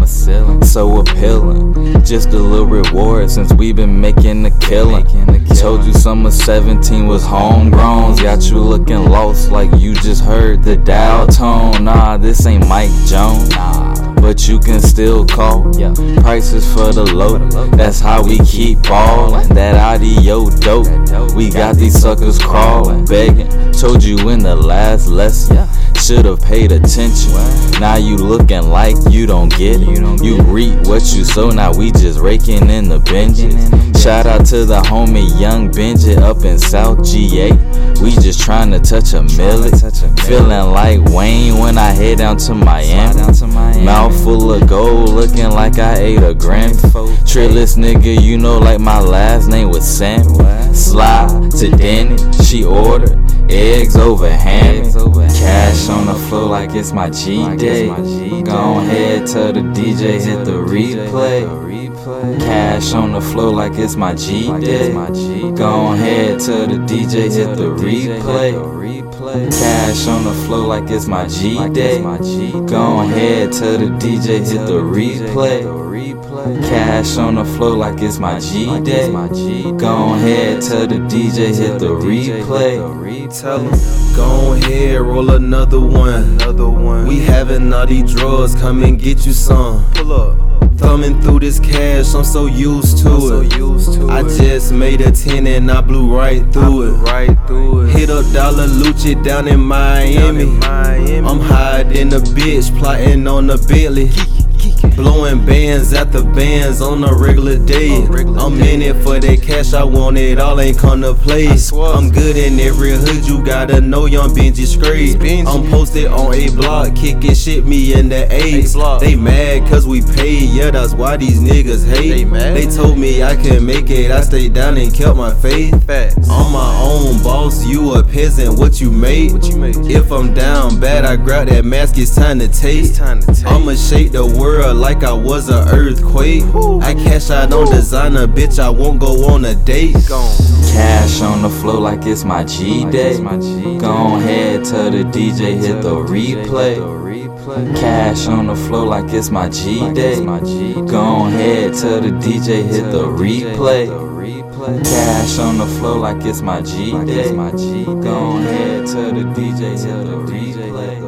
my ceiling so appealing. Just a little reward since we been making the killing. Told you summer 17 was homegrown. Got you looking lost like you just heard the dial tone. Nah, this ain't Mike Jones. But you can still call. Prices for the low. That's how we keep ballin'. That audio dope. We got these suckers crawling, begging. Told you in the last lesson. Should've paid attention. Now you looking like you don't get it. You reap what you sow. Now we just raking in the benches. Shout out to the homie Young Benji up in South GA. We just trying to touch a milli. Feeling like Wayne when I head down to Miami. Mouth full of gold, looking like I ate a Grammy. Trillis nigga, you know like my last name was Sam. Slide to Danny, she ordered eggs over ham. Cash on the floor like it's my G day. Go ahead, tell the DJ hit the replay. Cash on the floor like it's my G day. Go ahead, tell the DJ hit the replay. Cash on the floor like it's my G day. Go ahead, tell the DJ hit the replay. Cash on the floor like it's my G day. Go ahead, tell the DJ hit the replay. Tell 'em, go ahead, roll another one. Another one. We having all these drugs, come and get you some. Pull up. Thumbing through this cash, I'm so used to it. I just made a 10 and I blew right through it. Right through it. Hit up DollaLucci down in Miami. I'm hiding a bitch, plotting on a Bentley. Blowing bands at the bands on a regular day. I'm in it for that cash, I want it all, ain't come to play. I'm good in every hood, you gotta know young Benji straight. I'm posted on a block, kicking shit me in the A. They mad cause we paid, yeah, that's why these niggas hate. They told me I can make it, I stayed down and kept my faith. I'm my own boss, you a peasant, what you made? If I'm down bad, I grab that mask, it's time to taste. I'ma shake the world like I was an earthquake. I cash out on designer, bitch, I won't go on a date. Cash on the floor like it's my G day. Go ahead, tell the DJ hit the replay. Cash on the floor like it's my G day. Go ahead, tell the DJ hit the replay. Cash on the floor like it's my G day. Go ahead, tell the DJ hit the replay.